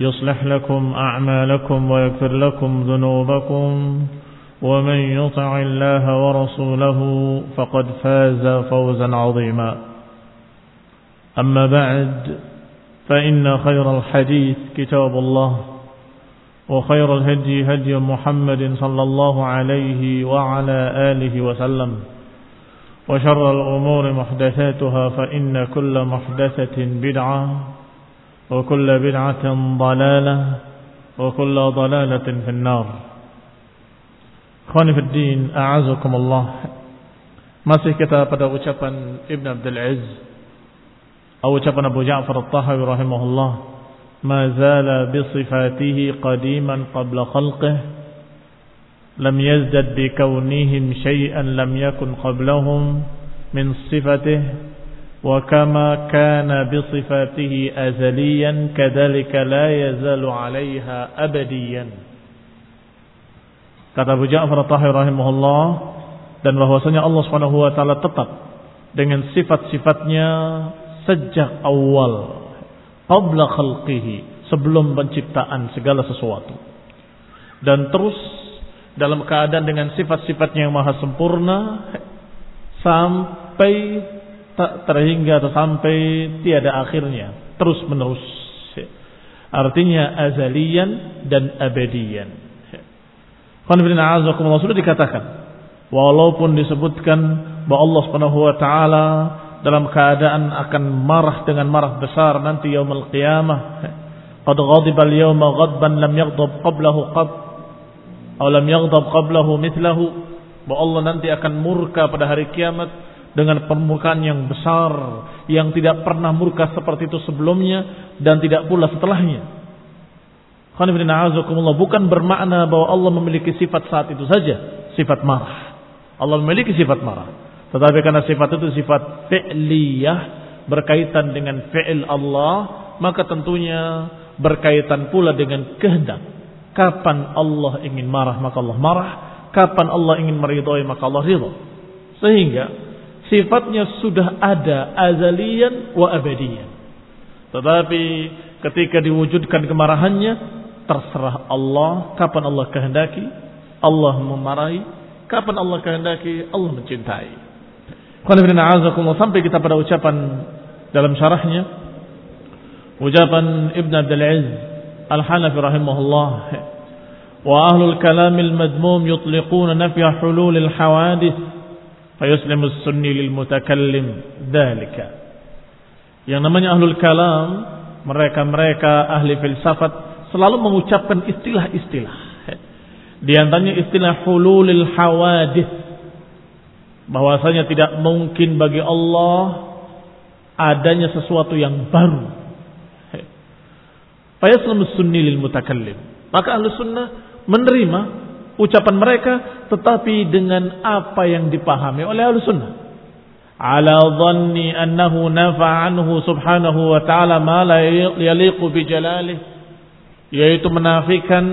يصلح لكم أعمالكم ويغفر لكم ذنوبكم ومن يطع الله ورسوله فقد فاز فوزا عظيما. أما بعد فإن خير الحديث كتاب الله وخير الهدي هدي محمد صلى الله عليه وعلى آله وسلم وشر الأمور محدثاتها فإن كل محدثة بدعة وكل بدعة ضلالة وكل ضلالة في النار Khawani Fiddin, A'azakumullah Masih kita pada ucapan Ibn Abdul Aziz Atau ucapan Abu Ja'far Al-Tahawi rahimahullah Ma zala bisifatihi qadiman qabla khalqih Lam yazdad bikaunihim syai'an lam yakun qablahum Min sifatih وكما كان بصفاته أزليا كذلك لا يزال عليها أبديا kata Abu Ja'far Tahir rahimahullah dan bahwasanya Allah Subhanahu wa taala tetap dengan sifat-sifatnya sejak awal qabla khalqihi sebelum penciptaan segala sesuatu dan terus dalam keadaan dengan sifat-sifatnya yang maha sempurna sampai tak terhingga atau sampai tiada akhirnya. Terus menerus. Artinya azalian dan abadian Qanifidina sudah dikatakan walaupun disebutkan bahwa Allah Subhanahu wa taala dalam keadaan akan marah dengan marah besar nanti yaumul qiyamah qad ghadiba al-yawma ghadban lam yaghdab qablahu qab atau lam yaghdab qablahu mithlahu bahwa Allah nanti akan murka pada hari kiamat dengan permukaan yang besar yang tidak pernah murka seperti itu sebelumnya dan tidak pula setelahnya. Bukan bermakna bahwa Allah memiliki sifat saat itu saja, sifat marah. Allah memiliki sifat marah. Tetapi karena sifat itu sifat fi'liyah berkaitan dengan fi'il Allah, maka tentunya berkaitan pula dengan kehendak. Kapan Allah ingin marah maka Allah marah, kapan Allah ingin meridhoi maka Allah ridha. Sehingga sifatnya sudah ada azalian wa abadian. Tetapi ketika diwujudkan kemarahannya, terserah Allah kapan Allah kehendaki, Allah memarahi, kapan Allah kehendaki, Allah mencintai. sampai kita pada ucapan dalam syarahnya ucapan Ibn Abdul Aziz Al-Hanafi rahimahullah wa ahlul kalam al-madmum yutliquna nafya hulul al-hawadith fayuslimu sunni lil mutakallim dalika yang namanya ahlul kalam mereka-mereka ahli filsafat selalu mengucapkan istilah-istilah. Di antaranya istilah hululil hawadith. Bahwasanya tidak mungkin bagi Allah adanya sesuatu yang baru. Fayuslimu sunni lil mutakallim. Maka ahlu sunnah menerima ucapan mereka tetapi dengan apa yang dipahami oleh ahlu sunnah ala dhanni annahu nafa anhu subhanahu wa ta'ala ma la yaliqu bi jalalih yaitu menafikan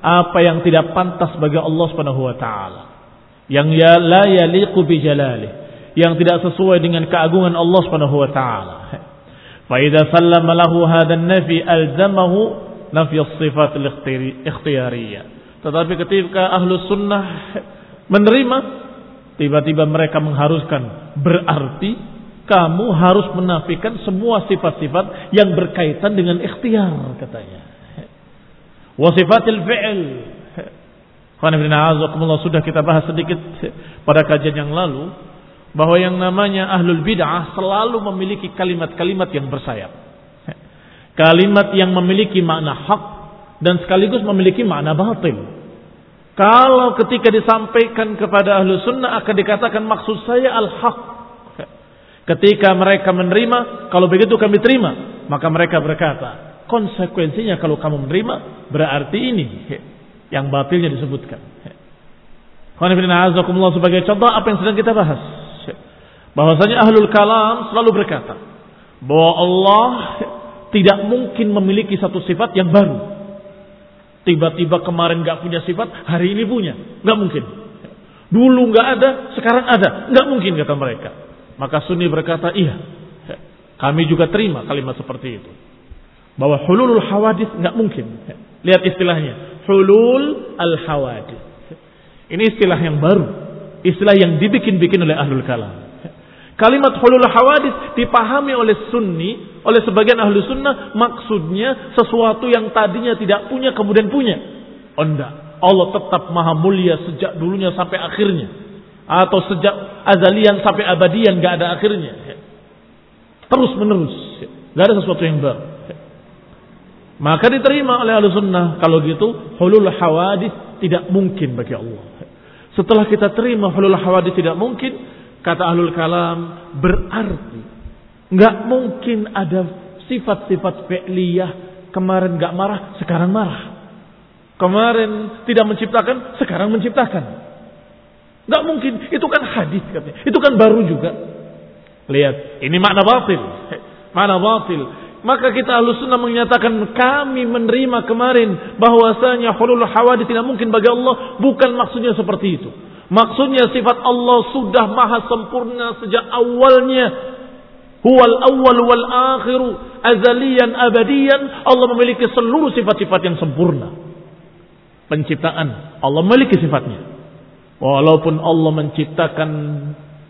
apa yang tidak pantas bagi Allah Subhanahu wa taala. Yang ya la yaliqu bi jalali, yang tidak sesuai dengan keagungan Allah Subhanahu wa taala. Fa idza sallama lahu hadzal nafi alzamahu nafi as-sifat al-ikhtiyariyah. Tetapi ketika ahlu sunnah menerima, tiba-tiba mereka mengharuskan berarti kamu harus menafikan semua sifat-sifat yang berkaitan dengan ikhtiar katanya. Wasifatil fi'il. sudah kita bahas sedikit pada kajian yang lalu bahwa yang namanya ahlul bid'ah selalu memiliki kalimat-kalimat yang bersayap. Kalimat yang memiliki makna hak dan sekaligus memiliki makna batil. Kalau ketika disampaikan kepada ahlu sunnah akan dikatakan maksud saya al-haq. Ketika mereka menerima, kalau begitu kami terima. Maka mereka berkata, Konsekuensinya kalau kamu menerima berarti ini yang batilnya disebutkan. sebagai contoh apa yang sedang kita bahas. Bahwasanya ahlul kalam selalu berkata bahwa Allah tidak mungkin memiliki satu sifat yang baru. Tiba-tiba kemarin gak punya sifat, hari ini punya. Gak mungkin. Dulu gak ada, sekarang ada. Gak mungkin kata mereka. Maka Sunni berkata, iya. Kami juga terima kalimat seperti itu bahwa hululul hawadis nggak mungkin. Lihat istilahnya, hulul al hawadis. Ini istilah yang baru, istilah yang dibikin-bikin oleh ahlul kalam. Kalimat hulul hawadis dipahami oleh sunni, oleh sebagian ahlu sunnah, maksudnya sesuatu yang tadinya tidak punya kemudian punya. Oh enggak, Allah tetap maha mulia sejak dulunya sampai akhirnya. Atau sejak azalian sampai abadian nggak ada akhirnya. Terus menerus, nggak ada sesuatu yang baru. Maka diterima oleh ahlu sunnah. Kalau gitu, hulul hawadis tidak mungkin bagi Allah. Setelah kita terima hulul hawadis tidak mungkin, kata ahlul kalam, berarti nggak mungkin ada sifat-sifat fi'liyah kemarin nggak marah, sekarang marah. Kemarin tidak menciptakan, sekarang menciptakan. Nggak mungkin, itu kan hadis katanya. Itu kan baru juga. Lihat, ini makna batil. Makna batil. Maka kita ahlu sunnah menyatakan kami menerima kemarin bahwasanya hulul hawadith tidak mungkin bagi Allah. Bukan maksudnya seperti itu. Maksudnya sifat Allah sudah maha sempurna sejak awalnya. Huwal awal wal akhiru azalian abadian. Allah memiliki seluruh sifat-sifat yang sempurna. Penciptaan. Allah memiliki sifatnya. Walaupun Allah menciptakan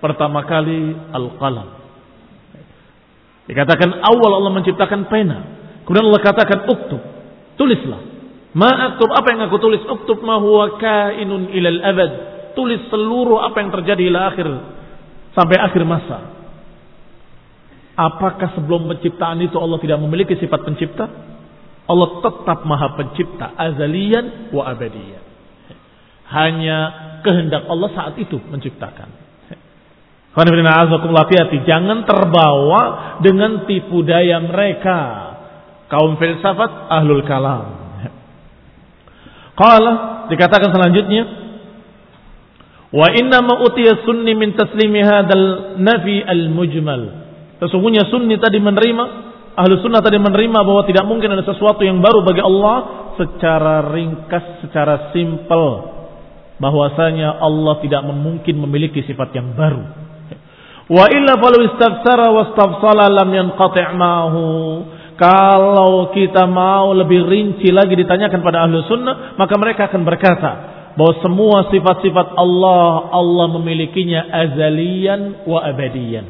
pertama kali al-qalam. Dikatakan awal Allah menciptakan pena. Kemudian Allah katakan uktub. Tulislah. Ma aktub apa yang aku tulis? Uktub ma huwa kainun ilal abad. Tulis seluruh apa yang terjadi ila akhir sampai akhir masa. Apakah sebelum penciptaan itu Allah tidak memiliki sifat pencipta? Allah tetap maha pencipta azalian wa abadiyan. Hanya kehendak Allah saat itu menciptakan. Jangan terbawa dengan tipu daya mereka. Kaum filsafat ahlul kalam. Qala dikatakan selanjutnya Wa inna ma utiya sunni min taslimi hadzal nafi al mujmal. Sesungguhnya sunni tadi menerima ahlu sunnah tadi menerima bahwa tidak mungkin ada sesuatu yang baru bagi Allah secara ringkas, secara simpel bahwasanya Allah tidak mungkin memiliki sifat yang baru. Wa illa falau istafsara wastafsala lam yanqati' ma'hu. Kalau kita mau lebih rinci lagi ditanyakan pada ahlu sunnah, maka mereka akan berkata bahwa semua sifat-sifat Allah, Allah memilikinya azalian wa abadian.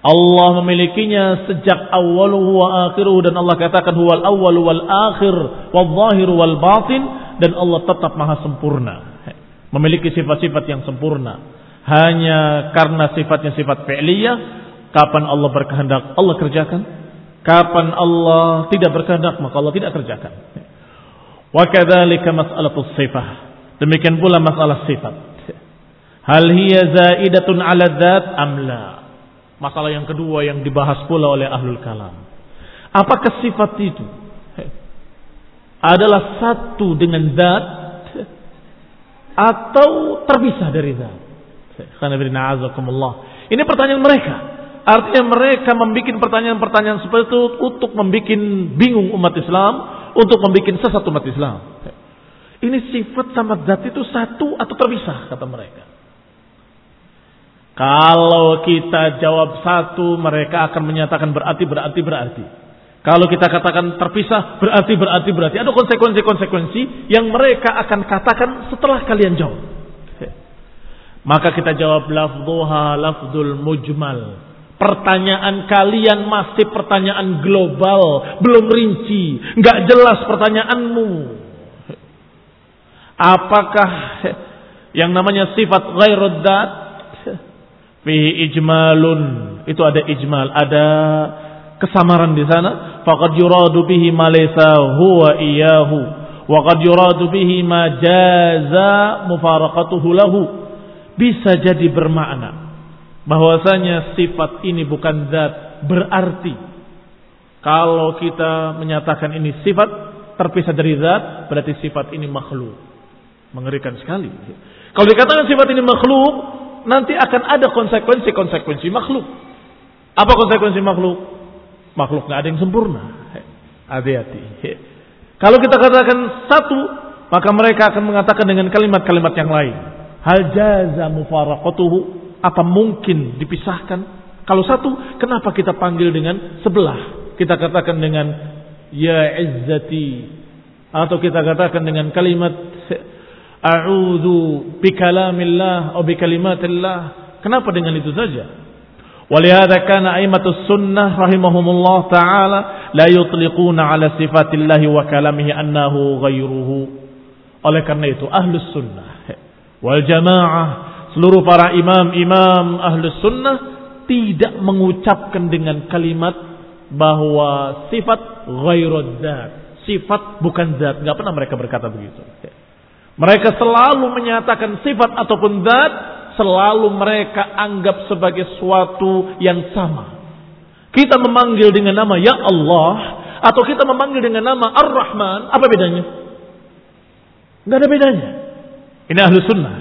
Allah memilikinya sejak awal wa akhiruh dan Allah katakan huwal awal wal akhir wal zahir wal batin dan Allah tetap maha sempurna. Memiliki sifat-sifat yang sempurna hanya karena sifatnya sifat fi'liyah kapan Allah berkehendak Allah kerjakan kapan Allah tidak berkehendak maka Allah tidak kerjakan wa kadzalika mas'alatus sifah demikian pula masalah sifat. Hal hiya zaidatun 'ala dzat am la? Masalah yang kedua yang dibahas pula oleh ahlul kalam. Apakah sifat itu? Adalah satu dengan zat atau terpisah dari zat? Ini pertanyaan mereka. Artinya mereka membuat pertanyaan-pertanyaan seperti itu untuk membuat bingung umat Islam, untuk membuat sesat umat Islam. Ini sifat sama zat itu satu atau terpisah kata mereka. Kalau kita jawab satu, mereka akan menyatakan berarti, berarti, berarti. Kalau kita katakan terpisah, berarti, berarti, berarti. Ada konsekuensi-konsekuensi yang mereka akan katakan setelah kalian jawab. Maka kita jawab lafduha lafdul mujmal. Pertanyaan kalian masih pertanyaan global, belum rinci, nggak jelas pertanyaanmu. Apakah yang namanya sifat ghairud dat fihi ijmalun. Itu ada ijmal ada kesamaran di sana. Faqad yuradu bihi ma laysa huwa iyahu wa qad yuradu bihi ma jaza lahu. Bisa jadi bermakna bahwasanya sifat ini bukan zat berarti. Kalau kita menyatakan ini sifat terpisah dari zat berarti sifat ini makhluk Mengerikan sekali. Kalau dikatakan sifat ini makhluk, nanti akan ada konsekuensi-konsekuensi makhluk. Apa konsekuensi makhluk? Makhluk nggak ada yang sempurna. Hati-hati. Kalau kita katakan satu, maka mereka akan mengatakan dengan kalimat-kalimat yang lain. Hal jaza mufaraqatuhu. Apa mungkin dipisahkan? Kalau satu, kenapa kita panggil dengan sebelah? Kita katakan dengan ya izzati. Atau kita katakan dengan kalimat a'udzu bikalamillah atau bikalimatillah. Kenapa dengan itu saja? Kana aimatus sunnah rahimahumullah taala la yutliquna ala sifatillahi wa kalamihi annahu ghairuhu. Oleh karena itu ahlus sunnah wal jamaah seluruh para imam-imam ahlus sunnah tidak mengucapkan dengan kalimat bahwa sifat ghairud Sifat bukan zat. Enggak pernah mereka berkata begitu. Mereka selalu menyatakan sifat ataupun zat selalu mereka anggap sebagai suatu yang sama. Kita memanggil dengan nama Ya Allah atau kita memanggil dengan nama Ar-Rahman, apa bedanya? Enggak ada bedanya. Ini ahlu sunnah.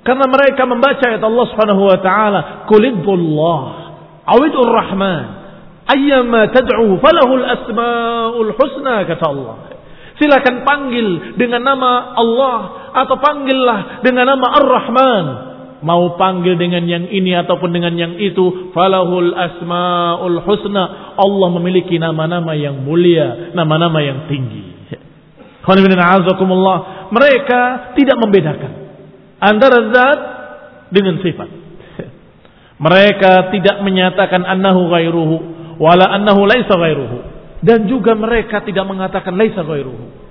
Karena mereka membaca ayat Allah Subhanahu wa taala, "Qulidullah, awidur Rahman, ayyama tad'u falahul asmaul husna," kata Allah. Silakan panggil dengan nama Allah atau panggillah dengan nama Ar-Rahman. Mau panggil dengan yang ini ataupun dengan yang itu, falahul asmaul husna. Allah memiliki nama-nama yang mulia, nama-nama yang tinggi. Mereka tidak membedakan antara zat dengan sifat. Mereka tidak menyatakan annahu ghairuhu wala annahu laisa ghairuhu dan juga mereka tidak mengatakan laisa ghairuhu.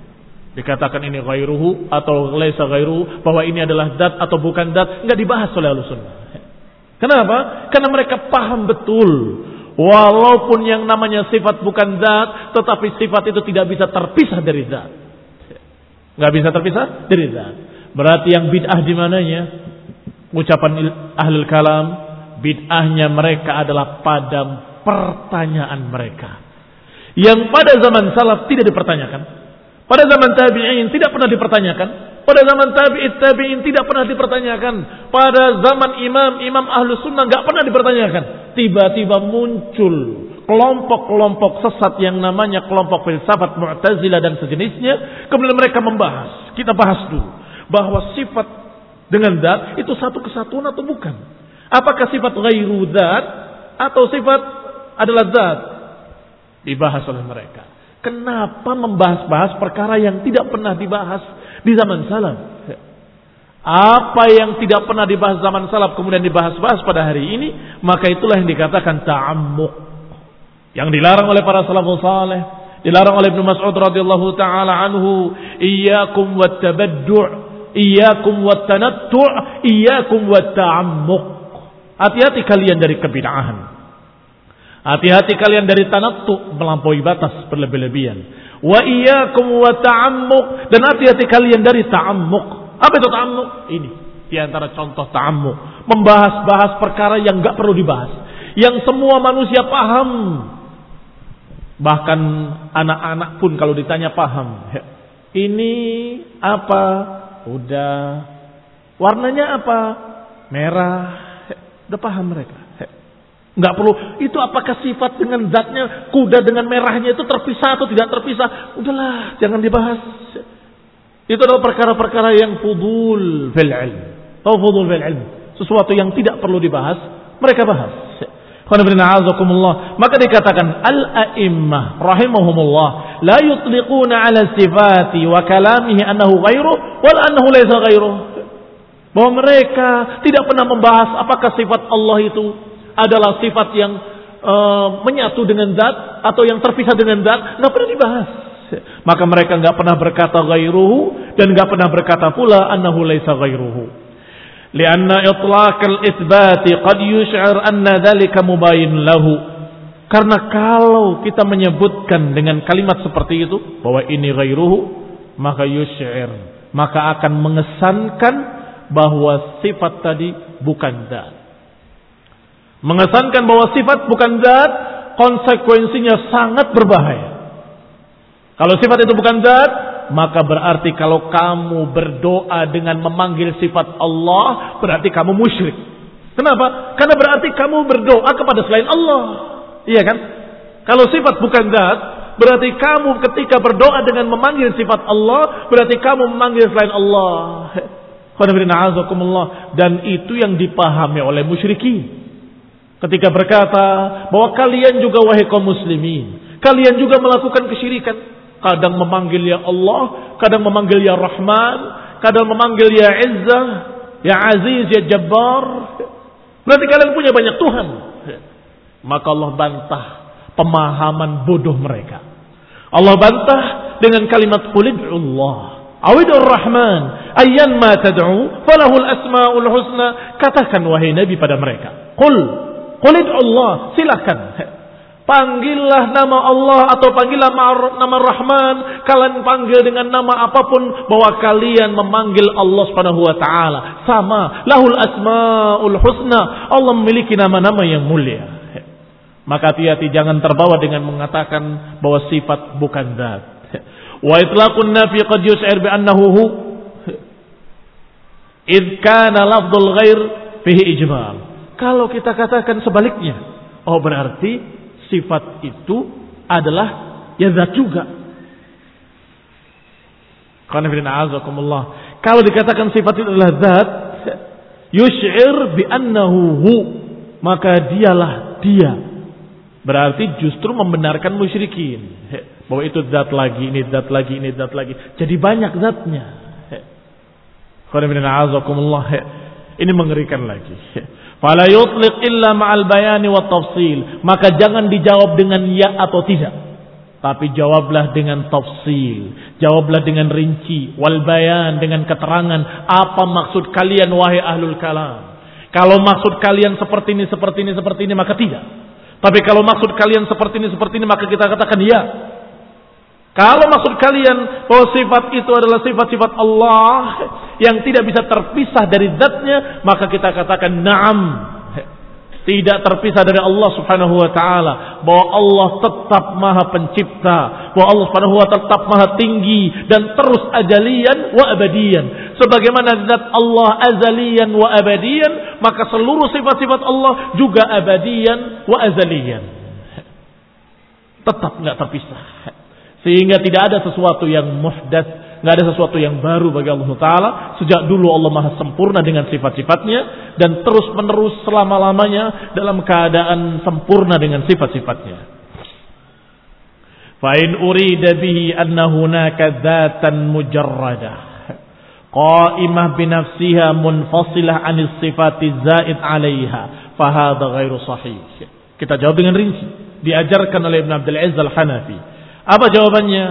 Dikatakan ini ghairuhu atau laisa ghairuhu bahwa ini adalah dat atau bukan dat enggak dibahas oleh Ahlussunnah. Kenapa? Karena mereka paham betul walaupun yang namanya sifat bukan zat tetapi sifat itu tidak bisa terpisah dari zat. Enggak bisa terpisah dari zat. Berarti yang bid'ah di mananya? Ucapan ahlul kalam, bid'ahnya mereka adalah pada pertanyaan mereka yang pada zaman salaf tidak dipertanyakan. Pada zaman tabi'in tidak pernah dipertanyakan. Pada zaman tabi'it tabi'in tidak pernah dipertanyakan. Pada zaman imam-imam ahlu sunnah nggak pernah dipertanyakan. Tiba-tiba muncul kelompok-kelompok sesat yang namanya kelompok filsafat mu'tazilah dan sejenisnya. Kemudian mereka membahas. Kita bahas dulu. Bahwa sifat dengan dat itu satu kesatuan atau bukan. Apakah sifat ghairu dat atau sifat adalah zat? dibahas oleh mereka. Kenapa membahas-bahas perkara yang tidak pernah dibahas di zaman salam? Apa yang tidak pernah dibahas zaman salaf kemudian dibahas-bahas pada hari ini, maka itulah yang dikatakan ta'ammuk. Yang dilarang oleh para salafus saleh, dilarang oleh Ibnu Mas'ud radhiyallahu taala anhu, iyyakum wattabaddu', iyyakum wattanattu', iyyakum watta'ammuk. Hati-hati kalian dari kebid'ahan. Hati-hati kalian dari tanattu melampaui batas berlebih-lebihan. Wa iyyakum wa ta'ammuk dan hati-hati kalian dari ta'ammuk. Apa itu ta'ammuk? Ini di antara contoh ta'ammuk, membahas-bahas perkara yang enggak perlu dibahas, yang semua manusia paham. Bahkan anak-anak pun kalau ditanya paham. Ini apa? Udah. Warnanya apa? Merah. Udah paham mereka. Nggak perlu. Itu apakah sifat dengan zatnya kuda dengan merahnya itu terpisah atau tidak terpisah? Udahlah, jangan dibahas. Itu adalah perkara-perkara yang fudul fil ilm. Tahu fudul fil ilm? Sesuatu yang tidak perlu dibahas, mereka bahas. Maka dikatakan al-a'immah rahimahumullah la yutliquna ala sifati wa kalamihi annahu ghairu wal annahu laysa ghairu. Bahwa mereka tidak pernah membahas apakah sifat Allah itu adalah sifat yang uh, menyatu dengan zat atau yang terpisah dengan zat, nggak pernah dibahas. Maka mereka nggak pernah berkata ghairuhu dan nggak pernah berkata pula annahu laysa ghairuhu. لأن إطلاق الإثبات قد يشعر أن ذلك مباين له karena kalau kita menyebutkan dengan kalimat seperti itu bahwa ini ghairuhu maka yusy'ir maka akan mengesankan bahwa sifat tadi bukan zat mengesankan bahwa sifat bukan zat konsekuensinya sangat berbahaya kalau sifat itu bukan zat maka berarti kalau kamu berdoa dengan memanggil sifat Allah, berarti kamu musyrik. Kenapa? Karena berarti kamu berdoa kepada selain Allah. Iya kan? Kalau sifat bukan zat, berarti kamu ketika berdoa dengan memanggil sifat Allah, berarti kamu memanggil selain Allah. Dan itu yang dipahami oleh musyrikin. Ketika berkata bahwa kalian juga wahai kaum muslimin, kalian juga melakukan kesyirikan. Kadang memanggil ya Allah, kadang memanggil ya Rahman, kadang memanggil ya Izzah, ya Aziz, ya Jabbar. Berarti kalian punya banyak Tuhan. Maka Allah bantah pemahaman bodoh mereka. Allah bantah dengan kalimat Allah. Awidur Rahman, ayyan ma tad'u, falahul asma'ul husna. Katakan wahai Nabi pada mereka. Qul, qulid Allah, silakan. Panggillah nama Allah atau panggillah nama Rahman. Kalian panggil dengan nama apa pun bahwa kalian memanggil Allah Subhanahu wa taala. Sama, lahul asmaul husna. Allah memiliki nama-nama yang mulia. Maka hati-hati jangan terbawa dengan mengatakan bahwa sifat bukan zat. Wa itlaqun nafi qad yus'ir bi annahu hu. Id kana lafdhul ghair fihi ijmal. Kalau kita katakan sebaliknya, oh berarti sifat itu adalah ya zat juga. Kalau dikatakan sifat itu adalah zat, yush'ir bi annahu hu, maka dialah dia. Berarti justru membenarkan musyrikin. Bahwa itu zat lagi, ini zat lagi, ini zat lagi. Jadi banyak zatnya. Ini mengerikan lagi. Fala yutliq illa ma'al bayani wa tafsil. Maka jangan dijawab dengan ya atau tidak. Tapi jawablah dengan tafsil. Jawablah dengan rinci. Wal bayan dengan keterangan. Apa maksud kalian wahai ahlul kalam. Kalau maksud kalian seperti ini, seperti ini, seperti ini, maka tidak. Tapi kalau maksud kalian seperti ini, seperti ini, maka kita katakan ya. Kalau maksud kalian bahwa sifat itu adalah sifat-sifat Allah yang tidak bisa terpisah dari zatnya, maka kita katakan na'am. Tidak terpisah dari Allah subhanahu wa ta'ala. Bahwa Allah tetap maha pencipta. Bahwa Allah subhanahu wa ta'ala tetap maha tinggi. Dan terus ajalian wa abadian. Sebagaimana zat Allah azalian wa abadian. Maka seluruh sifat-sifat Allah juga abadian wa azalian. Tetap nggak terpisah. Sehingga tidak ada sesuatu yang muhdats, nggak ada sesuatu yang baru bagi Allah Taala. Sejak dulu Allah Maha sempurna dengan sifat-sifatnya dan terus menerus selama-lamanya dalam keadaan sempurna dengan sifat-sifatnya. Fa'in urida bihi anna hunaka dzatan mujarradah qa'imah binafsiha munfasilah anis sifati zaid 'alaiha fahadha ghairu sahih. Kita jawab dengan rinci. Diajarkan oleh Ibn Abdul Aziz Al-Hanafi apa jawabannya?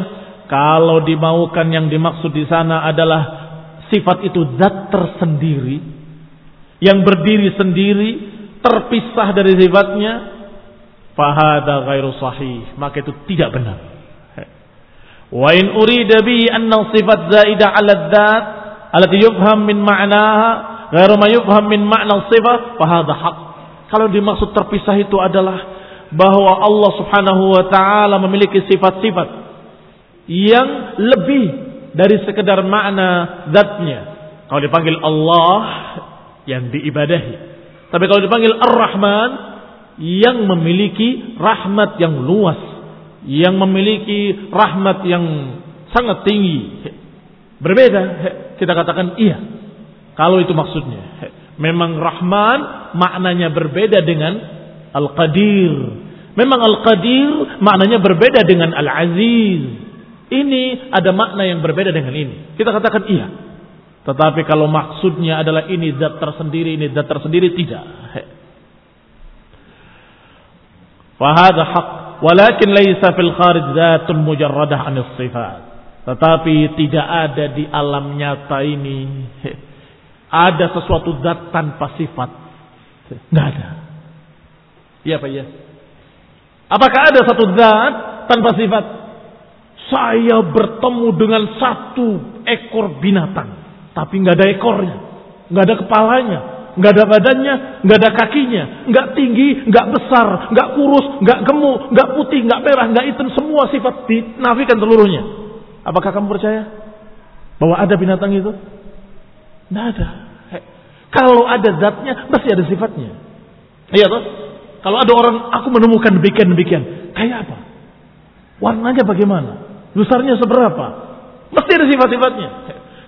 Kalau dimaukan yang dimaksud di sana adalah sifat itu zat tersendiri yang berdiri sendiri, terpisah dari sifatnya, fahada ghairu sahih, maka itu tidak benar. Wa in urida bi anna sifat zaidah 'ala dzat allati yufham min ma'naha ghairu ma yufham min ma'na sifat fahada haq. Kalau dimaksud terpisah itu adalah bahwa Allah Subhanahu wa taala memiliki sifat-sifat yang lebih dari sekedar makna zatnya. Kalau dipanggil Allah yang diibadahi. Tapi kalau dipanggil Ar-Rahman yang memiliki rahmat yang luas, yang memiliki rahmat yang sangat tinggi. Berbeda. Kita katakan iya. Kalau itu maksudnya. Memang Rahman maknanya berbeda dengan Al-Qadir. Memang Al-Qadir maknanya berbeda dengan Al-Aziz. Ini ada makna yang berbeda dengan ini. Kita katakan iya. Tetapi kalau maksudnya adalah ini zat tersendiri, ini zat tersendiri, tidak. Fahada haq. Walakin laisa fil kharij zatun mujarradah anis sifat. Tetapi tidak ada di alam nyata ini. Ada sesuatu zat tanpa sifat. Tidak ada. Iya Pak ya? Apakah ada satu zat tanpa sifat? Saya bertemu dengan satu ekor binatang, tapi nggak ada ekornya, nggak ada kepalanya, nggak ada badannya, nggak ada kakinya, nggak tinggi, nggak besar, nggak kurus, nggak gemuk, nggak putih, nggak merah, nggak hitam, semua sifat dinafikan seluruhnya. Apakah kamu percaya bahwa ada binatang itu? Tidak ada. Kalau ada zatnya, pasti ada sifatnya. Iya toh? Kalau ada orang, aku menemukan demikian-demikian. Kayak apa? Warnanya bagaimana? Besarnya seberapa? Mesti ada sifat-sifatnya.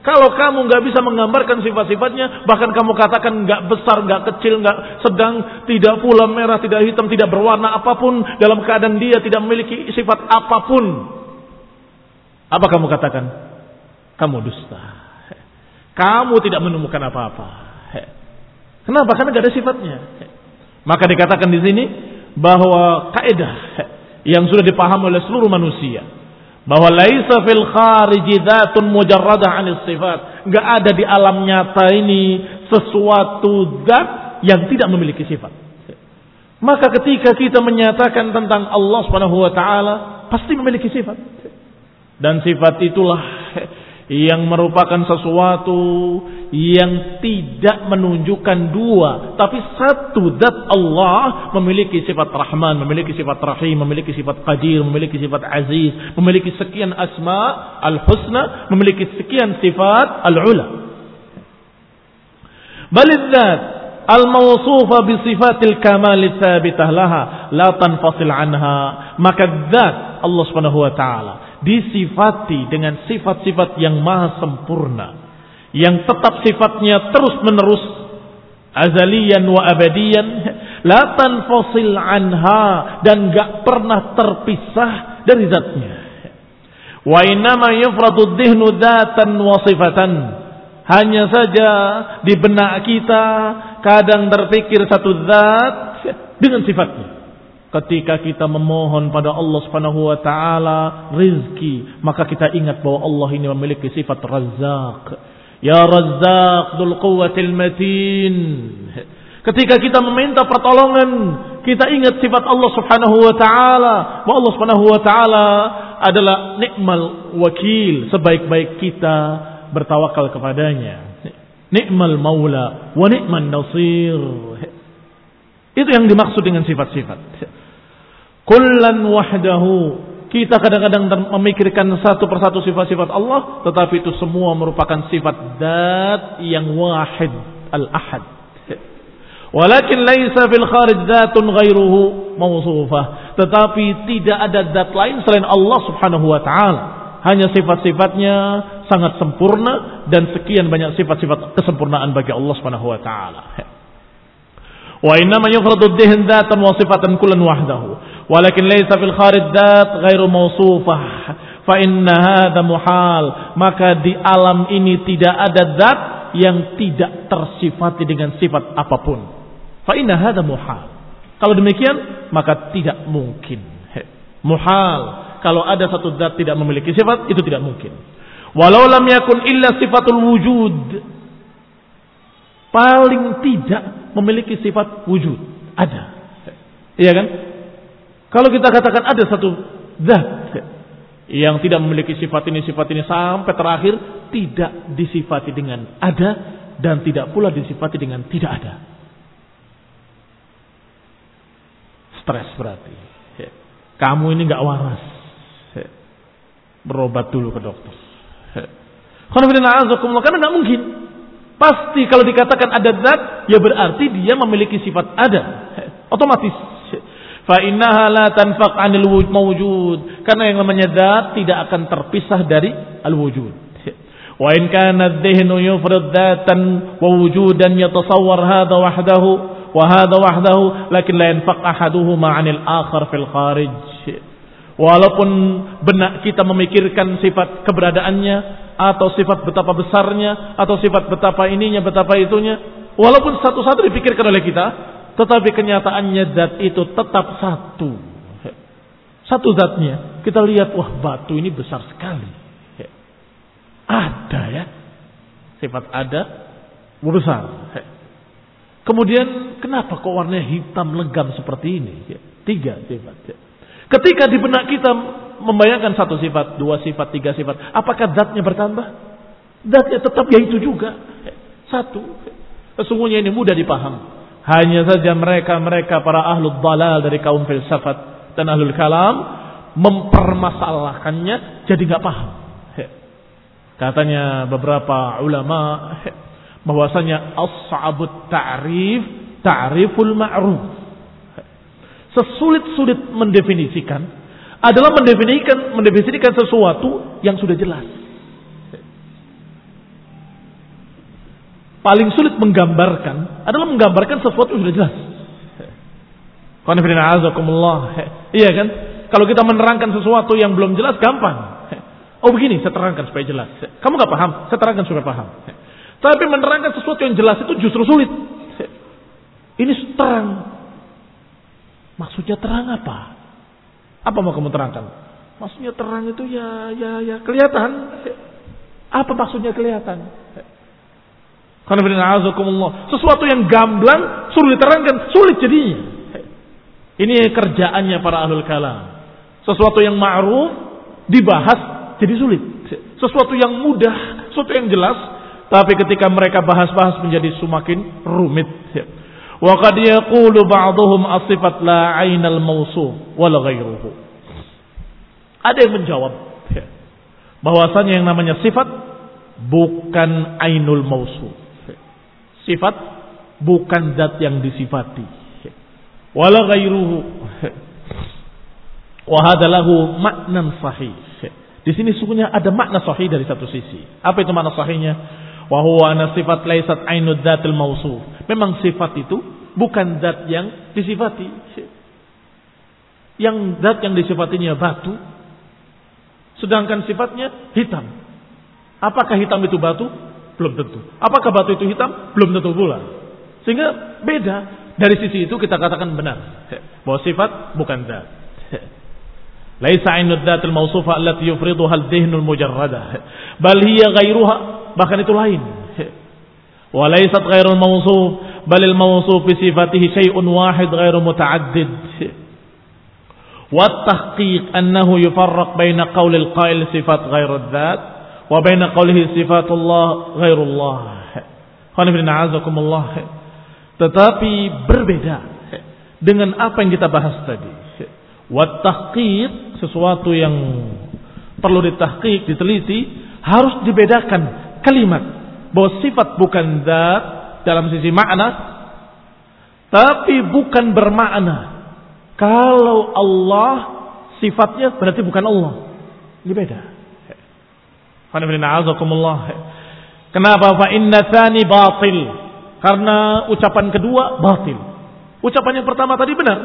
Kalau kamu nggak bisa menggambarkan sifat-sifatnya, bahkan kamu katakan nggak besar, nggak kecil, nggak sedang, tidak pula merah, tidak hitam, tidak berwarna apa pun, dalam keadaan dia tidak memiliki sifat apa pun. Apa kamu katakan? Kamu dusta. Kamu tidak menemukan apa-apa. Kenapa? Karena nggak ada sifatnya. Maka dikatakan di sini bahwa kaidah yang sudah dipahami oleh seluruh manusia bahwa laisa fil khariji dzatun mujarradah 'anil sifat. Enggak ada di alam nyata ini sesuatu zat yang tidak memiliki sifat. Maka ketika kita menyatakan tentang Allah Subhanahu wa taala pasti memiliki sifat. Dan sifat itulah yang merupakan sesuatu yang tidak menunjukkan dua, tapi satu zat Allah memiliki sifat Rahman, memiliki sifat Rahim, memiliki sifat Qadir, memiliki sifat Aziz, memiliki sekian asma al-husna, memiliki sekian sifat al-ula. Balidzat al-mawsufa bi sifatil kamal tsabitah laha la tanfasil anha. Maka zat Allah Subhanahu wa taala disifati dengan sifat-sifat yang maha sempurna yang tetap sifatnya terus menerus azalian wa abadian la tanfasil anha dan gak pernah terpisah dari zatnya. Wa innama yufradu dhihnu datan wa sifatan. Hanya saja di benak kita kadang terpikir satu zat dengan sifatnya Ketika kita memohon pada Allah Subhanahu wa taala rizki, maka kita ingat bahwa Allah ini memiliki sifat Razzaq. Ya Razzaq dzul quwwatil matin. Ketika kita meminta pertolongan, kita ingat sifat Allah Subhanahu wa taala. Bahwa Allah Subhanahu wa taala adalah nikmal wakil, sebaik-baik kita bertawakal kepadanya. Nikmal maula wa nikman nasir. Itu yang dimaksud dengan sifat-sifat. Kullan wahdahu. Kita kadang-kadang memikirkan satu persatu sifat-sifat Allah, tetapi itu semua merupakan sifat dat yang wahid, al-ahad. Walakin laisa fil kharij dzatun ghairuhu mawsufah. Tetapi tidak ada zat lain selain Allah Subhanahu wa taala. Hanya sifat-sifatnya sangat sempurna dan sekian banyak sifat-sifat kesempurnaan bagi Allah Subhanahu wa taala. Wa inna ma yufradu dhihn dzatan wa sifatan kullan wahdahu. Walakin laysa fil kharij dat ghairu mausufah. Fa inna hadha muhal. Maka di alam ini tidak ada zat yang tidak tersifati dengan sifat apa pun. Fa inna hadha muhal. Kalau demikian, maka tidak mungkin. Muhal. Kalau ada satu zat tidak memiliki sifat, itu tidak mungkin. Walau lam yakun illa sifatul wujud. Paling tidak memiliki sifat wujud. Ada. Iya kan? Kalau kita katakan ada satu zat yang tidak memiliki sifat ini, sifat ini sampai terakhir tidak disifati dengan ada dan tidak pula disifati dengan tidak ada. Stres berarti. Kamu ini nggak waras. Berobat dulu ke dokter. Karena nggak mungkin. Pasti kalau dikatakan ada zat, ya berarti dia memiliki sifat ada. Otomatis fa innaha la tanfaq 'anil mawjud karena yang namanya zat tidak akan terpisah dari al wujud Wa in kana adh-dhihnu yufrid dhatan wa wujudan yatasawwar hadha wahdahu wa hadha wahdahu lakin la yanfaq ahaduhuma 'anil akhar fil kharij. Walaupun benak kita memikirkan sifat keberadaannya atau sifat betapa besarnya atau sifat betapa ininya betapa itunya, walaupun satu-satu dipikirkan oleh kita, tetapi kenyataannya zat itu tetap satu. Satu zatnya. Kita lihat, wah batu ini besar sekali. Ada ya. Sifat ada, besar. Kemudian kenapa kok warnanya hitam legam seperti ini? Tiga sifat. Ketika di benak kita membayangkan satu sifat, dua sifat, tiga sifat, apakah zatnya bertambah? Zatnya tetap ya itu juga. Satu. Sesungguhnya ini mudah dipaham. Hanya saja mereka-mereka para ahlul dalal dari kaum filsafat dan ahlul kalam mempermasalahkannya jadi nggak paham. Katanya beberapa ulama bahwasanya as-sa'abut ta'rif ta'riful ma'ruf. Sesulit-sulit mendefinisikan adalah mendefinisikan mendefinisikan sesuatu yang sudah jelas. Paling sulit menggambarkan adalah menggambarkan sesuatu yang sudah jelas. Iya kan? Kalau kita menerangkan sesuatu yang belum jelas gampang. Oh begini, saya terangkan supaya jelas. Kamu nggak paham, saya terangkan supaya paham. Tapi menerangkan sesuatu yang jelas itu justru sulit. Ini terang. Maksudnya terang apa? Apa mau kamu terangkan? Maksudnya terang itu ya ya ya kelihatan. Apa maksudnya kelihatan? Sesuatu yang gamblang sulit diterangkan, sulit jadinya. Ini kerjaannya para ahlul kalam. Sesuatu yang ma'ruf dibahas jadi sulit. Sesuatu yang mudah, sesuatu yang jelas, tapi ketika mereka bahas-bahas menjadi semakin rumit. Wa qad yaqulu as-sifat la 'ainal mawsuf wal. Ada yang menjawab bahwasanya yang namanya sifat bukan ainul mausuf Sifat bukan zat yang disifati. Wala ghairuhu. Wa hadalahu maknan sahih. Di sini sungguhnya ada makna sahih dari satu sisi. Apa itu makna sahihnya? Wa huwa ana sifat laisat ainud dzatil mausuf. Memang sifat itu bukan zat yang disifati. Yang zat yang disifatinya batu, sedangkan sifatnya hitam. Apakah hitam itu batu? Belum tentu. Apakah batu itu hitam? Belum tentu pula. Sehingga beda. Dari sisi itu kita katakan benar. Bahwa sifat bukan zat. Laisa ainud dzatul mausufa allati yufriduha al-dhihnul mujarrada. Bal hiya ghairuha, bahkan itu lain. Wa laisat ghairul mausuf, bal al-mausuf bi sifatihi syai'un wahid ghairu muta'addid. Wa at-tahqiq annahu yufarraq baina qawli al-qa'il sifat dzat wa baina qawlihi sifatullah ghairullah. Tetapi berbeda dengan apa yang kita bahas tadi. Wa tahqiq sesuatu yang perlu ditahqiq, diteliti, harus dibedakan kalimat bahwa sifat bukan zat dalam sisi makna tapi bukan bermakna kalau Allah sifatnya berarti bukan Allah. Ini beda. Kenapa? Fa inna tsani batil. Karena ucapan kedua batil. Ucapan yang pertama tadi benar.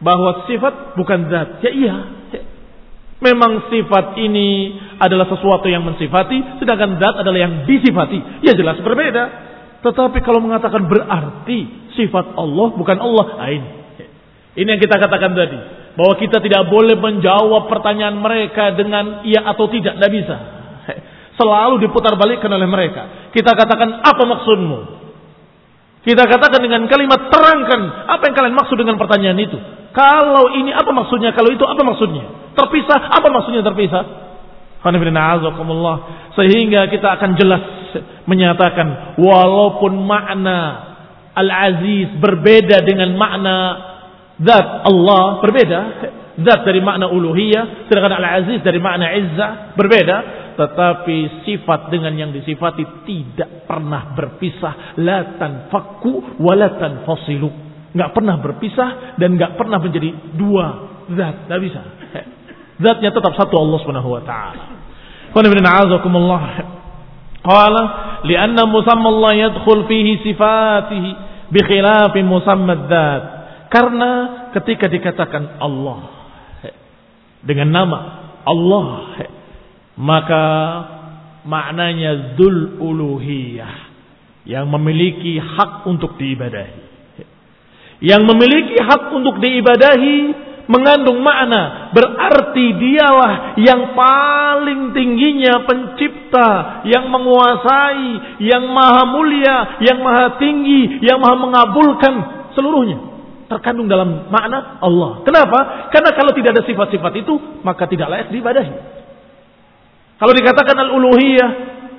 Bahwa sifat bukan zat. Ya iya. Memang sifat ini adalah sesuatu yang mensifati, sedangkan zat adalah yang disifati. Ya jelas berbeda. Tetapi kalau mengatakan berarti sifat Allah bukan Allah, ini. Ini yang kita katakan tadi bahwa kita tidak boleh menjawab pertanyaan mereka dengan iya atau tidak, tidak bisa. Selalu diputar balikkan oleh mereka. Kita katakan apa maksudmu? Kita katakan dengan kalimat terangkan apa yang kalian maksud dengan pertanyaan itu. Kalau ini apa maksudnya? Kalau itu apa maksudnya? Terpisah apa maksudnya terpisah? Sehingga kita akan jelas menyatakan walaupun makna Al-Aziz berbeda dengan makna Zat Allah berbeda. Zat dari makna uluhiyah. Sedangkan Al-Aziz dari makna izzah berbeda. Tetapi sifat dengan yang disifati tidak pernah berpisah. La tanfakku wa la tanfasilu. Nggak pernah berpisah dan nggak pernah menjadi dua zat. Nggak bisa. Zatnya tetap satu Allah subhanahu wa ta'ala. Qala li'anna musamma Allah yadkhul fihi sifatihi bi khilafi musamma dzat. Karena ketika dikatakan Allah dengan nama Allah maka maknanya dzul uluhiyah yang memiliki hak untuk diibadahi. Yang memiliki hak untuk diibadahi mengandung makna berarti dialah yang paling tingginya pencipta yang menguasai yang maha mulia yang maha tinggi yang maha mengabulkan seluruhnya terkandung dalam makna Allah kenapa karena kalau tidak ada sifat-sifat itu maka tidak layak diibadahi kalau dikatakan al-uluhiyah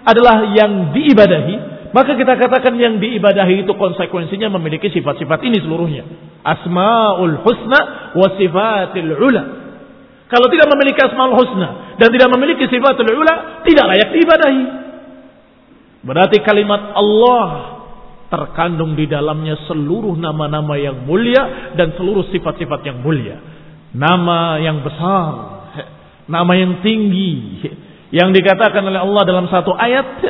adalah yang diibadahi maka kita katakan yang diibadahi itu konsekuensinya memiliki sifat-sifat ini seluruhnya. Asma'ul husna wa sifatil ula. Kalau tidak memiliki asma'ul husna dan tidak memiliki sifatul ula, tidak layak diibadahi. Berarti kalimat Allah terkandung di dalamnya seluruh nama-nama yang mulia dan seluruh sifat-sifat yang mulia. Nama yang besar, nama yang tinggi, yang dikatakan oleh Allah dalam satu ayat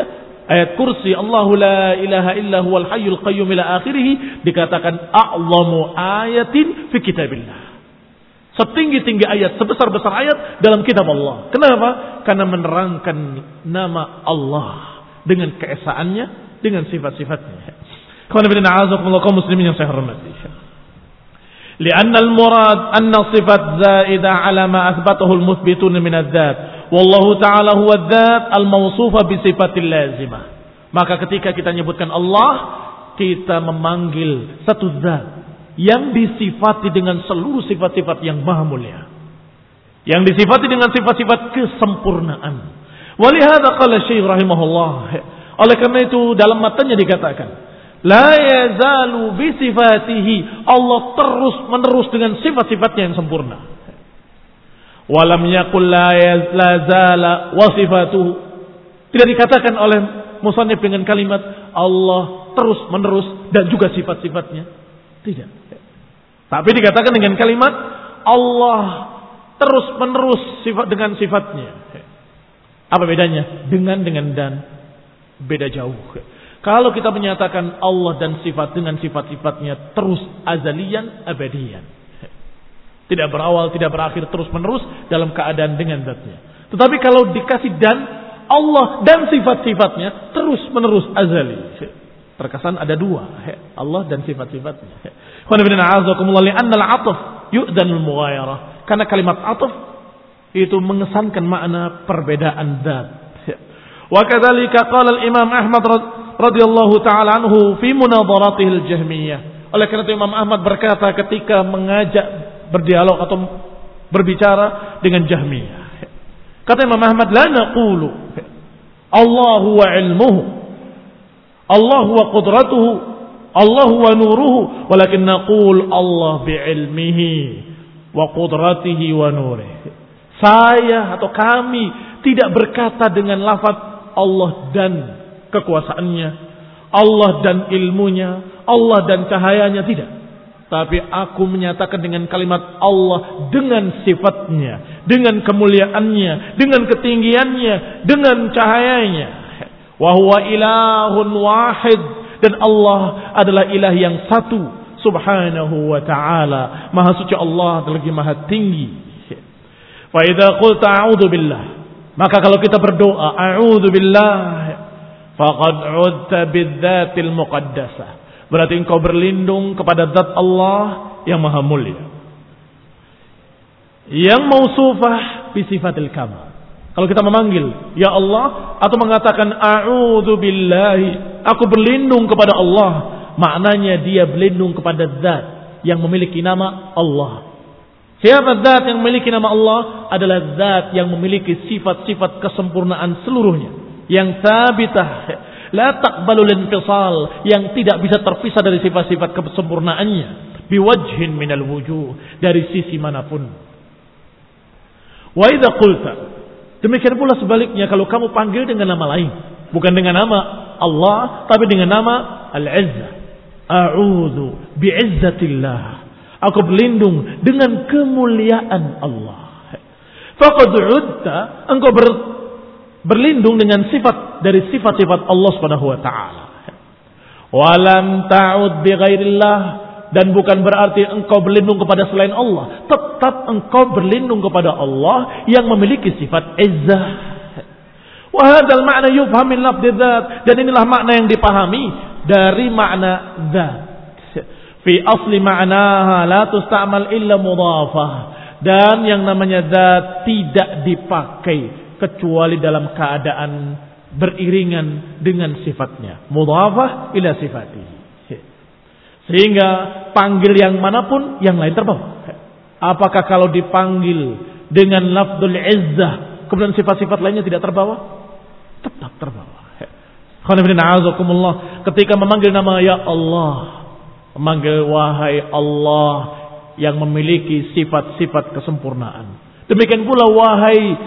ayat kursi Allahu la ilaha illa huwal hayyul qayyum ila akhirih dikatakan a'lamu ayatin fi kitabillah. Setinggi-tinggi ayat, sebesar-besar ayat dalam kitab Allah. Kenapa? Karena menerangkan nama Allah dengan keesaannya, dengan sifat-sifatnya. Kawan bin a'azakumullah kaum muslimin yang saya hormati. Lianna al-murad anna sifat zaidah ala ma athbatahu al-muthbitun min adz-dzat. Wallahu ta'ala huwa dzat al-mawsufa bi sifatil lazimah. Maka ketika kita menyebutkan Allah, kita memanggil satu zat yang disifati dengan seluruh sifat-sifat yang maha mulia. Yang disifati dengan sifat-sifat kesempurnaan. Walihada qala syaih rahimahullah. Oleh karena itu dalam matanya dikatakan, la yazalu bi sifatihi. Allah terus menerus dengan sifat-sifatnya yang sempurna. Walam yakul la zala wasifatuhu. Tidak dikatakan oleh musannif dengan kalimat Allah terus menerus dan juga sifat-sifatnya. Tidak. Tapi dikatakan dengan kalimat Allah terus menerus sifat dengan sifatnya. Apa bedanya? Dengan dengan dan beda jauh. Kalau kita menyatakan Allah dan sifat dengan sifat-sifatnya terus azalian abadian. Tidak berawal, tidak berakhir terus menerus dalam keadaan dengan zatnya. Tetapi kalau dikasih dan Allah dan sifat-sifatnya terus menerus azali. Terkesan ada dua. Allah dan sifat-sifatnya. Karena kalimat ataf itu mengesankan makna perbedaan zat. Wa kadzalika qala al-Imam Ahmad radhiyallahu taala anhu fi munadharatihi al-Jahmiyah. Oleh karena itu Imam Ahmad berkata ketika mengajak berdialog atau berbicara dengan Jahmiyah. Kata Imam Ahmad, la naqulu Allah wa ilmuhu, Allah wa qudratuhu, Allah wa nuruhu, walakin naqul Allah bi ilmihi wa qudratihi wa nurihi. Saya atau kami tidak berkata dengan lafaz Allah dan kekuasaannya, Allah dan ilmunya, Allah dan cahayanya tidak. Tapi aku menyatakan dengan kalimat Allah dengan sifatnya, dengan kemuliaannya, dengan ketinggiannya, dengan cahayanya. Wahwa ilahun wahid dan Allah adalah ilah yang satu subhanahu wa ta'ala. Maha suci Allah lagi maha tinggi. Fa idza qulta a'udzu billah. Maka kalau kita berdoa a'udzu billah faqad 'udta bidzatil muqaddasah Berarti engkau berlindung kepada zat Allah yang maha mulia. Yang mausufah bisifatil kamal. Kalau kita memanggil ya Allah atau mengatakan a'udzu billahi, aku berlindung kepada Allah, maknanya dia berlindung kepada zat yang memiliki nama Allah. Siapa zat yang memiliki nama Allah adalah zat yang memiliki sifat-sifat kesempurnaan seluruhnya yang sabitah la taqbalul infisal yang tidak bisa terpisah dari sifat-sifat kesempurnaannya biwajhin minal wujuh dari sisi mana pun. Wa idza qulta demikian pula sebaliknya kalau kamu panggil dengan nama lain bukan dengan nama Allah tapi dengan nama al-izzah a'udzu bi'izzatillah. Aku berlindung dengan kemuliaan Allah. Faqad udta engkau ber berlindung dengan sifat dari sifat-sifat Allah Subhanahu wa taala. Walam ta'ud bi ghairillah dan bukan berarti engkau berlindung kepada selain Allah, tetap engkau berlindung kepada Allah yang memiliki sifat izzah. Wahadal makna yufham min dan inilah makna yang dipahami dari makna zat. Fi asli ma'naha la tusta'mal illa mudhafah. Dan yang namanya zat tidak dipakai kecuali dalam keadaan beriringan dengan sifatnya. Mudhafah ila sifatihi. Sehingga panggil yang mana pun yang lain terbawa. Apakah kalau dipanggil dengan lafdul izzah kemudian sifat-sifat lainnya tidak terbawa? Tetap terbawa. Ketika memanggil nama ya Allah, memanggil wahai Allah yang memiliki sifat-sifat kesempurnaan. Demikian pula wahai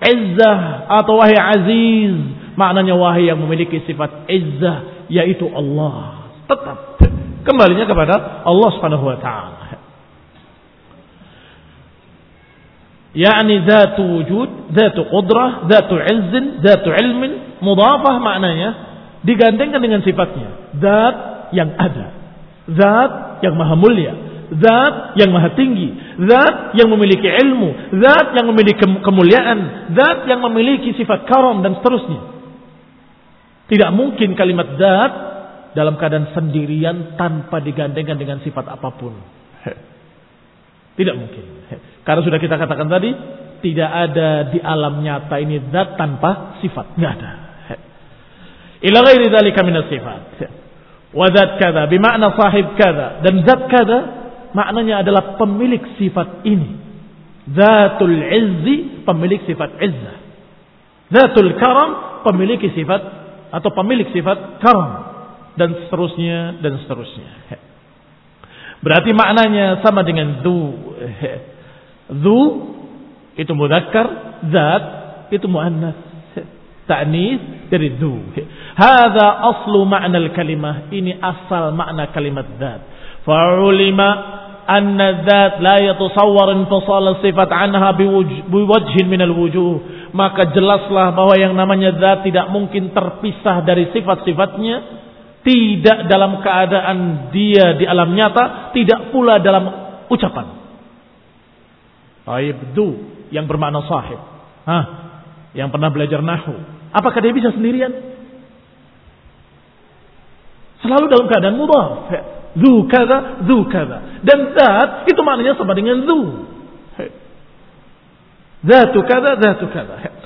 izzah atau wahai aziz, maknanya wahai yang memiliki sifat izzah yaitu Allah. Tetap Kembalinya kepada Allah Subhanahu wa taala. yakni zatu wujud, zatu qudrah, zatu izzin, zatu ilmin, mudhafah maknanya digandengkan dengan sifatnya. Zat yang ada. Zat yang maha mulia. Zat yang maha tinggi. Zat yang memiliki ilmu. Zat yang memiliki kemuliaan. Zat yang memiliki sifat karam dan seterusnya. Tidak mungkin kalimat zat dalam keadaan sendirian tanpa digandengkan dengan sifat apa pun. Tidak mungkin. Karena sudah kita katakan tadi, tidak ada di alam nyata ini zat tanpa sifat. Tidak ada. Ila ghairi dzalika minas sifat. Wa zat kada bermakna sahib kada dan zat kada maknanya adalah pemilik sifat ini. Zatul izzi pemilik sifat izzah. Zatul karam pemilik sifat atau pemilik sifat karam dan seterusnya dan seterusnya. Berarti maknanya sama dengan du. Du itu mudzakkar, zat itu muannas. Ta'nis dari du. Hadza aslu makna kalimah. Ini asal makna kalimat zat. Fa'ulima anna dzat la yatasawwar infisal sifat anha biwajhin min alwujuh maka jelaslah bahwa yang namanya zat tidak mungkin terpisah dari sifat-sifatnya tidak dalam keadaan dia di alam nyata, tidak pula dalam ucapan. Aibdu yang bermakna sahib. Hah? Yang pernah belajar nahu. Apakah dia bisa sendirian? Selalu dalam keadaan mudhaf. Zu kada, zu kada. Dan zat itu maknanya sama dengan zu. Zatu kada, zatu kada.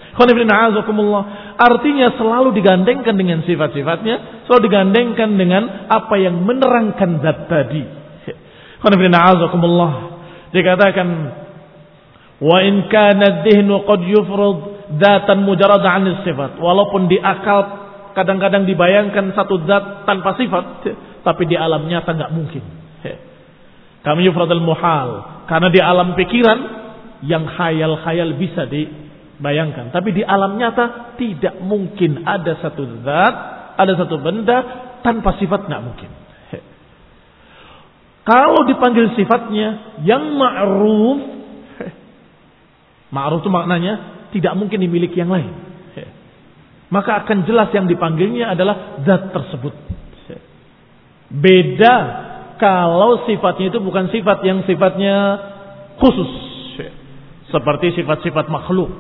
Artinya selalu digandengkan dengan sifat-sifatnya, selalu digandengkan dengan apa yang menerangkan zat tadi. Dikatakan wa in kana dhihnu qad yufrad dzatan mujarrad 'an sifat. Walaupun di akal kadang-kadang dibayangkan satu zat tanpa sifat, tapi di alam nyata nggak mungkin. Kami yufradul muhal karena di alam pikiran yang khayal-khayal bisa di Bayangkan, tapi di alam nyata tidak mungkin ada satu zat, ada satu benda tanpa sifat nggak mungkin. Kalau dipanggil sifatnya yang ma'ruf, ma'ruf itu maknanya tidak mungkin dimiliki yang lain. Maka akan jelas yang dipanggilnya adalah zat tersebut. Beda kalau sifatnya itu bukan sifat yang sifatnya khusus. Seperti sifat-sifat makhluk.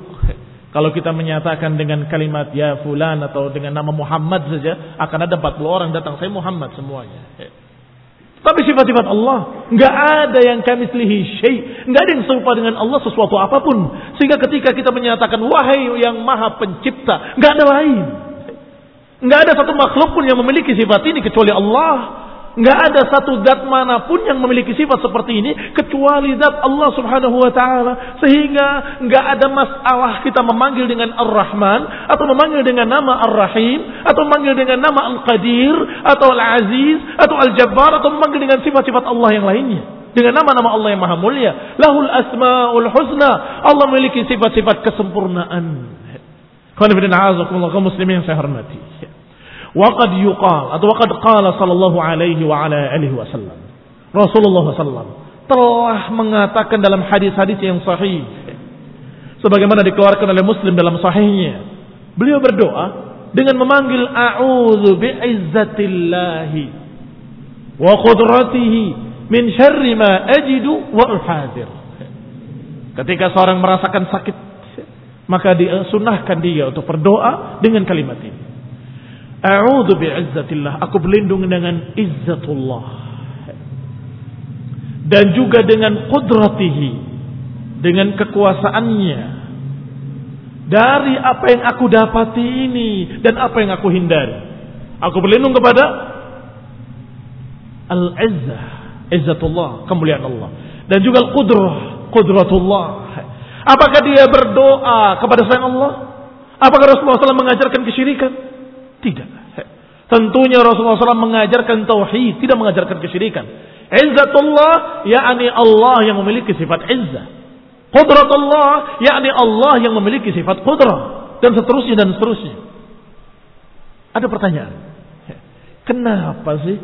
Kalau kita menyatakan dengan kalimat ya fulan atau dengan nama Muhammad saja, akan ada 40 orang datang, saya Muhammad semuanya. Tapi sifat-sifat Allah, nggak ada yang kami selihi syai, nggak ada yang serupa dengan Allah sesuatu apa pun. Sehingga ketika kita menyatakan wahai yang maha pencipta, nggak ada lain. Nggak ada satu makhluk pun yang memiliki sifat ini kecuali Allah. Nggak ada satu zat mana pun yang memiliki sifat seperti ini kecuali zat Allah Subhanahu wa taala. Sehingga nggak ada masalah kita memanggil dengan Ar-Rahman atau memanggil dengan nama Ar-Rahim atau memanggil dengan nama Al-Qadir atau Al-Aziz atau Al-Jabbar atau memanggil dengan sifat-sifat Allah yang lainnya. Dengan nama-nama Allah yang maha mulia. Lahul asma'ul husna. Allah memiliki sifat-sifat kesempurnaan. Qul muslimin saya hormati. Waqad yuqal atau waqad qala sallallahu alaihi wa ala alihi wasallam. Rasulullah sallam telah mengatakan dalam hadis-hadis yang sahih sebagaimana dikeluarkan oleh Muslim dalam sahihnya Beliau berdoa dengan memanggil a'udzu bi'izzatillahi wa qudratihi min syarri ma ajidu wa uhadir. Ketika seorang merasakan sakit, maka disunahkan dia untuk berdoa dengan kalimat ini. A'udzu bi'izzatillah, aku berlindung dengan izzatullah. Dan juga dengan qudratihi, dengan kekuasaannya dari apa yang aku dapati ini dan apa yang aku hindari. Aku berlindung kepada al-izzah, izzatullah, kemuliaan Allah. Dan juga al-qudrah, qudratullah. Apakah dia berdoa kepada selain Allah? Apakah Rasulullah SAW mengajarkan kesyirikan? Tidak. Tentunya Rasulullah SAW mengajarkan tauhid, tidak mengajarkan kesyirikan. Izzatullah, yakni Allah yang memiliki sifat izzah. Qudrat Allah, yakni Allah yang memiliki sifat qudrah dan seterusnya dan seterusnya. Ada pertanyaan. Kenapa sih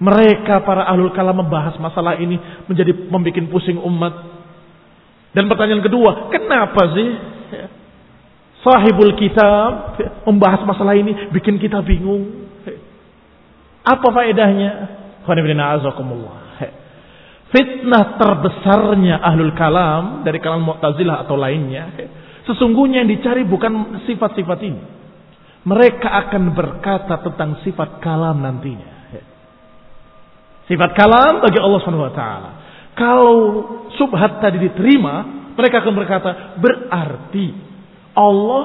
mereka para ahlul kalam membahas masalah ini menjadi membuat pusing umat? Dan pertanyaan kedua, kenapa sih sahibul kitab membahas masalah ini bikin kita bingung? Apa faedahnya? Fitnah terbesarnya ahlul kalam dari kalam Mu'tazilah atau lainnya. Sesungguhnya yang dicari bukan sifat-sifat ini. Mereka akan berkata tentang sifat kalam nantinya. Sifat kalam bagi Allah SWT. Kalau subhat tadi diterima, mereka akan berkata, berarti Allah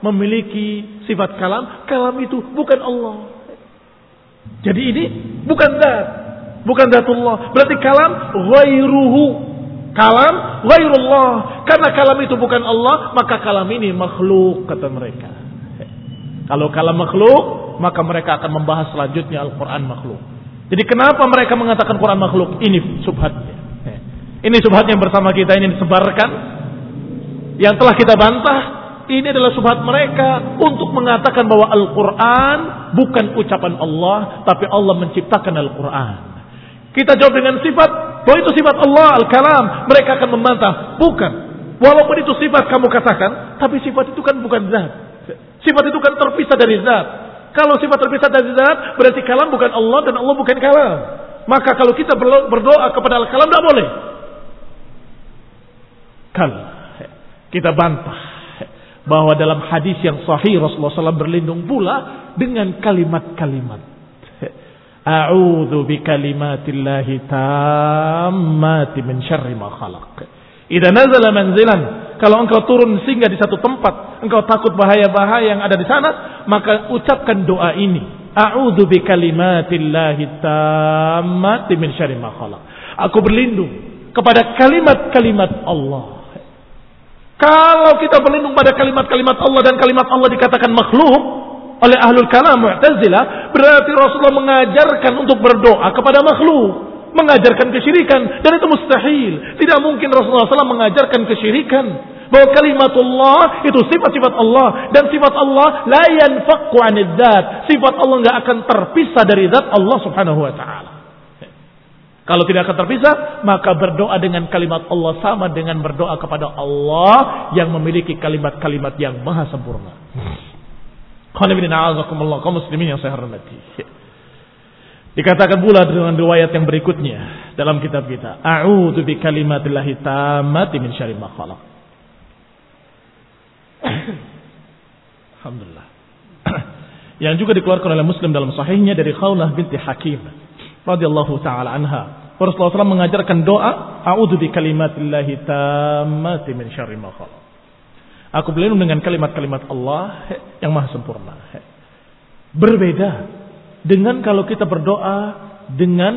memiliki sifat kalam, kalam itu bukan Allah. Jadi ini bukan zat, bukan zatullah. Berarti kalam ghairuhu. Kalam ghairullah. Karena kalam itu bukan Allah, maka kalam ini makhluk kata mereka. Kalau kalam makhluk, maka mereka akan membahas selanjutnya Al-Quran makhluk. Jadi kenapa mereka mengatakan Quran makhluk? Ini subhatnya. Ini subhat yang bersama kita ini disebarkan. Yang telah kita bantah. Ini adalah subhat mereka untuk mengatakan bahwa Al-Quran bukan ucapan Allah. Tapi Allah menciptakan Al-Quran. Kita jawab dengan sifat bahwa itu sifat Allah al-kalam. Mereka akan membantah. Bukan. Walaupun itu sifat kamu katakan, tapi sifat itu kan bukan zat. Sifat itu kan terpisah dari zat. Kalau sifat terpisah dari zat, berarti kalam bukan Allah dan Allah bukan kalam. Maka kalau kita berdoa kepada al-kalam, tidak boleh. Kalau kita bantah bahwa dalam hadis yang sahih Rasulullah SAW berlindung pula dengan kalimat-kalimat A'udzu bikalimatillahi tammati min syarri ma khalaq. Idza nazala manzilan, kalau engkau turun singgah di satu tempat, engkau takut bahaya-bahaya yang ada di sana, maka ucapkan doa ini. A'udzu bikalimatillahi tammati min syarri ma khalaq. Aku berlindung kepada kalimat-kalimat Allah. Kalau kita berlindung pada kalimat-kalimat Allah dan kalimat Allah dikatakan makhluk, oleh ahlul kalam Mu'tazilah berarti Rasulullah mengajarkan untuk berdoa kepada makhluk mengajarkan kesyirikan dan itu mustahil. Tidak mungkin Rasulullah SAW mengajarkan kesyirikan. Bahwa kalimatullah itu sifat-sifat Allah dan sifat Allah la yanfaqu anid sifat Allah nggak akan terpisah dari zat Allah Subhanahu wa taala kalau tidak akan terpisah, maka berdoa dengan kalimat Allah sama dengan berdoa kepada Allah yang memiliki kalimat-kalimat yang maha sempurna muslimin yang saya hormati. Dikatakan pula dengan riwayat yang berikutnya dalam kitab kita. A'udzu bi kalimatillahi tammati min syarri ma khalaq. Alhamdulillah. yang juga dikeluarkan oleh Muslim dalam sahihnya dari Khawlah binti Hakim radhiyallahu taala anha. Rasulullah SAW mengajarkan doa, A'udzu bi kalimatillahi tammati min syarri ma. Aku berlindung dengan kalimat-kalimat Allah yang maha sempurna. Berbeda dengan kalau kita berdoa dengan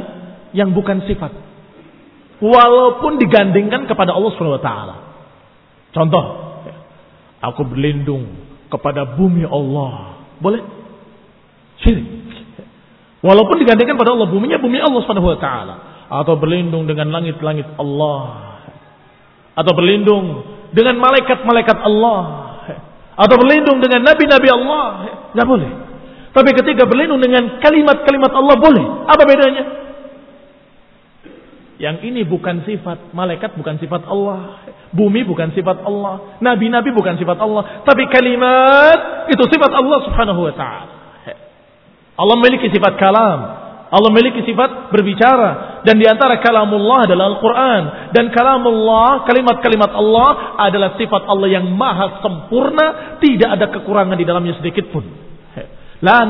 yang bukan sifat. Walaupun digandingkan kepada Allah SWT. Contoh, aku berlindung kepada bumi Allah. Boleh? Syirik. Walaupun digandingkan pada Allah, buminya bumi Allah SWT. Atau berlindung dengan langit-langit Allah. Atau berlindung dengan malaikat-malaikat Allah atau berlindung dengan nabi-nabi Allah, nggak boleh. Tapi ketika berlindung dengan kalimat-kalimat Allah boleh. Apa bedanya? Yang ini bukan sifat malaikat, bukan sifat Allah. Bumi bukan sifat Allah. Nabi-nabi bukan sifat Allah. Tapi kalimat itu sifat Allah subhanahu wa ta'ala. Allah memiliki sifat kalam. Allah memiliki sifat berbicara. Dan di antara kalamullah adalah Al-Quran. Dan kalamullah, kalimat-kalimat Allah adalah sifat Allah yang maha sempurna. Tidak ada kekurangan di dalamnya sedikit pun. La.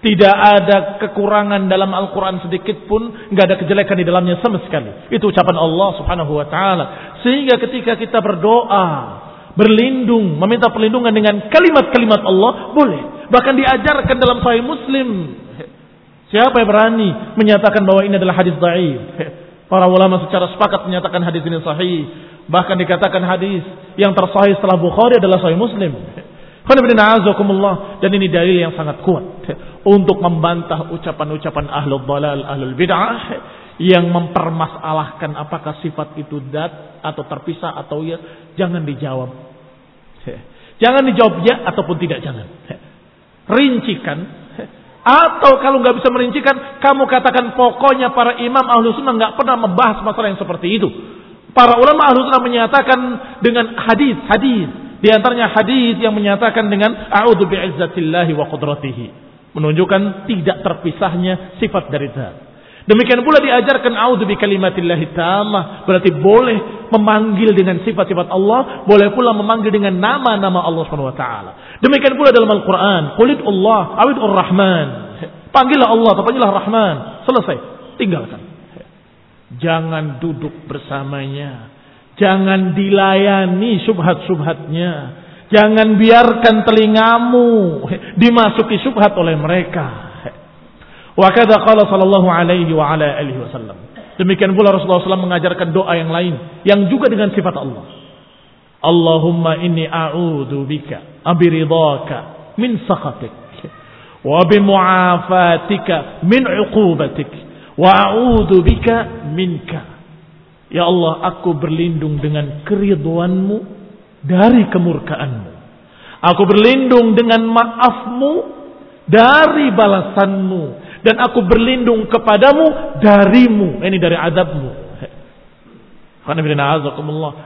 Tidak ada kekurangan dalam Al-Quran sedikit pun. nggak ada kejelekan di dalamnya sama sekali. Itu ucapan Allah subhanahu wa ta'ala. Sehingga ketika kita berdoa, berlindung, meminta perlindungan dengan kalimat-kalimat Allah, boleh. Bahkan diajarkan dalam Sahih Muslim. Siapa yang berani menyatakan bahwa ini adalah hadis dhaif? Para ulama secara sepakat menyatakan hadis ini sahih. Bahkan dikatakan hadis yang tersahih setelah Bukhari adalah Sahih Muslim. Dan ini dalil yang sangat kuat untuk membantah ucapan-ucapan ahlul dalal, ahlul bid'ah yang mempermasalahkan apakah sifat itu dat atau terpisah atau ya. Jangan dijawab. Jangan dijawab ya ataupun tidak jangan. Rincikan atau kalau nggak bisa merincikan, kamu katakan pokoknya para imam ahlu sunnah nggak pernah membahas masalah yang seperti itu. Para ulama ahlu sunnah menyatakan dengan hadis, hadis di antaranya hadis yang menyatakan dengan a'udzu bi'izzatillahi wa qudratihi. Menunjukkan tidak terpisahnya sifat dari zat. Demikian pula diajarkan a'udzu bi kalimatillahi tamah, berarti boleh memanggil dengan sifat-sifat Allah, boleh pula memanggil dengan nama-nama Allah taala. Demikian pula dalam Al-Qur'an, qulid Allah, awidur Rahman. Panggillah Allah, panggillah Rahman. Selesai, tinggalkan. Jangan duduk bersamanya Jangan dilayani subhat-subhatnya. Jangan biarkan telingamu dimasuki subhat oleh mereka. Wa kadza qala sallallahu alaihi wa ala alihi wasallam. Demikian pula Rasulullah SAW mengajarkan doa yang lain yang juga dengan sifat Allah. Allahumma inni a'udzu bika abiridaka min sakhatik wa bimu'afatika min 'uqubatik wa a'udzu bika minka Ya Allah, aku berlindung dengan keriduanmu dari kemurkaanmu. Aku berlindung dengan maafmu dari balasanmu. Dan aku berlindung kepadamu darimu. Ini dari adabmu.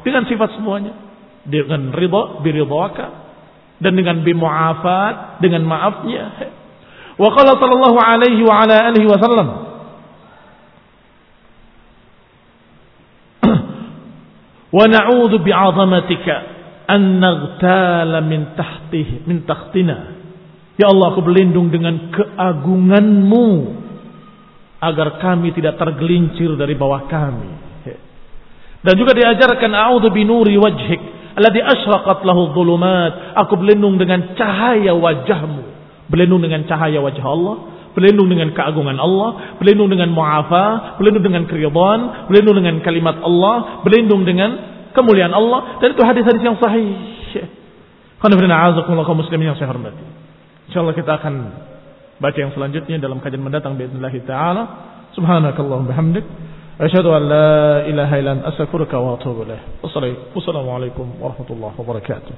Dengan sifat semuanya. Dengan ridha, biridhaka. Dan dengan bimu'afat, dengan maafnya. Wa qala sallallahu alaihi wa ala alihi wa sallam. wa na'udzu bi'azamatika an naghtala min tahtih min tahtina ya Allah aku berlindung dengan keagunganmu agar kami tidak tergelincir dari bawah kami dan juga diajarkan a'udzu binuri wajhik alladhi asyraqat lahu dhulumat aku berlindung dengan cahaya wajahmu berlindung dengan cahaya wajah Allah berlindung dengan keagungan Allah, berlindung dengan mu'afa, berlindung dengan keridhaan, berlindung dengan kalimat Allah, berlindung dengan kemuliaan Allah dan itu hadis-hadis yang sahih. Qanifina kaum muslimin yang saya hormati. Insyaallah kita akan baca yang selanjutnya dalam kajian mendatang باذنillah taala. Subhanakallahumma أشهد أن لا إله إلا أن أستغفرك وأتوب إليه والسلام عليكم ورحمة الله وبركاته.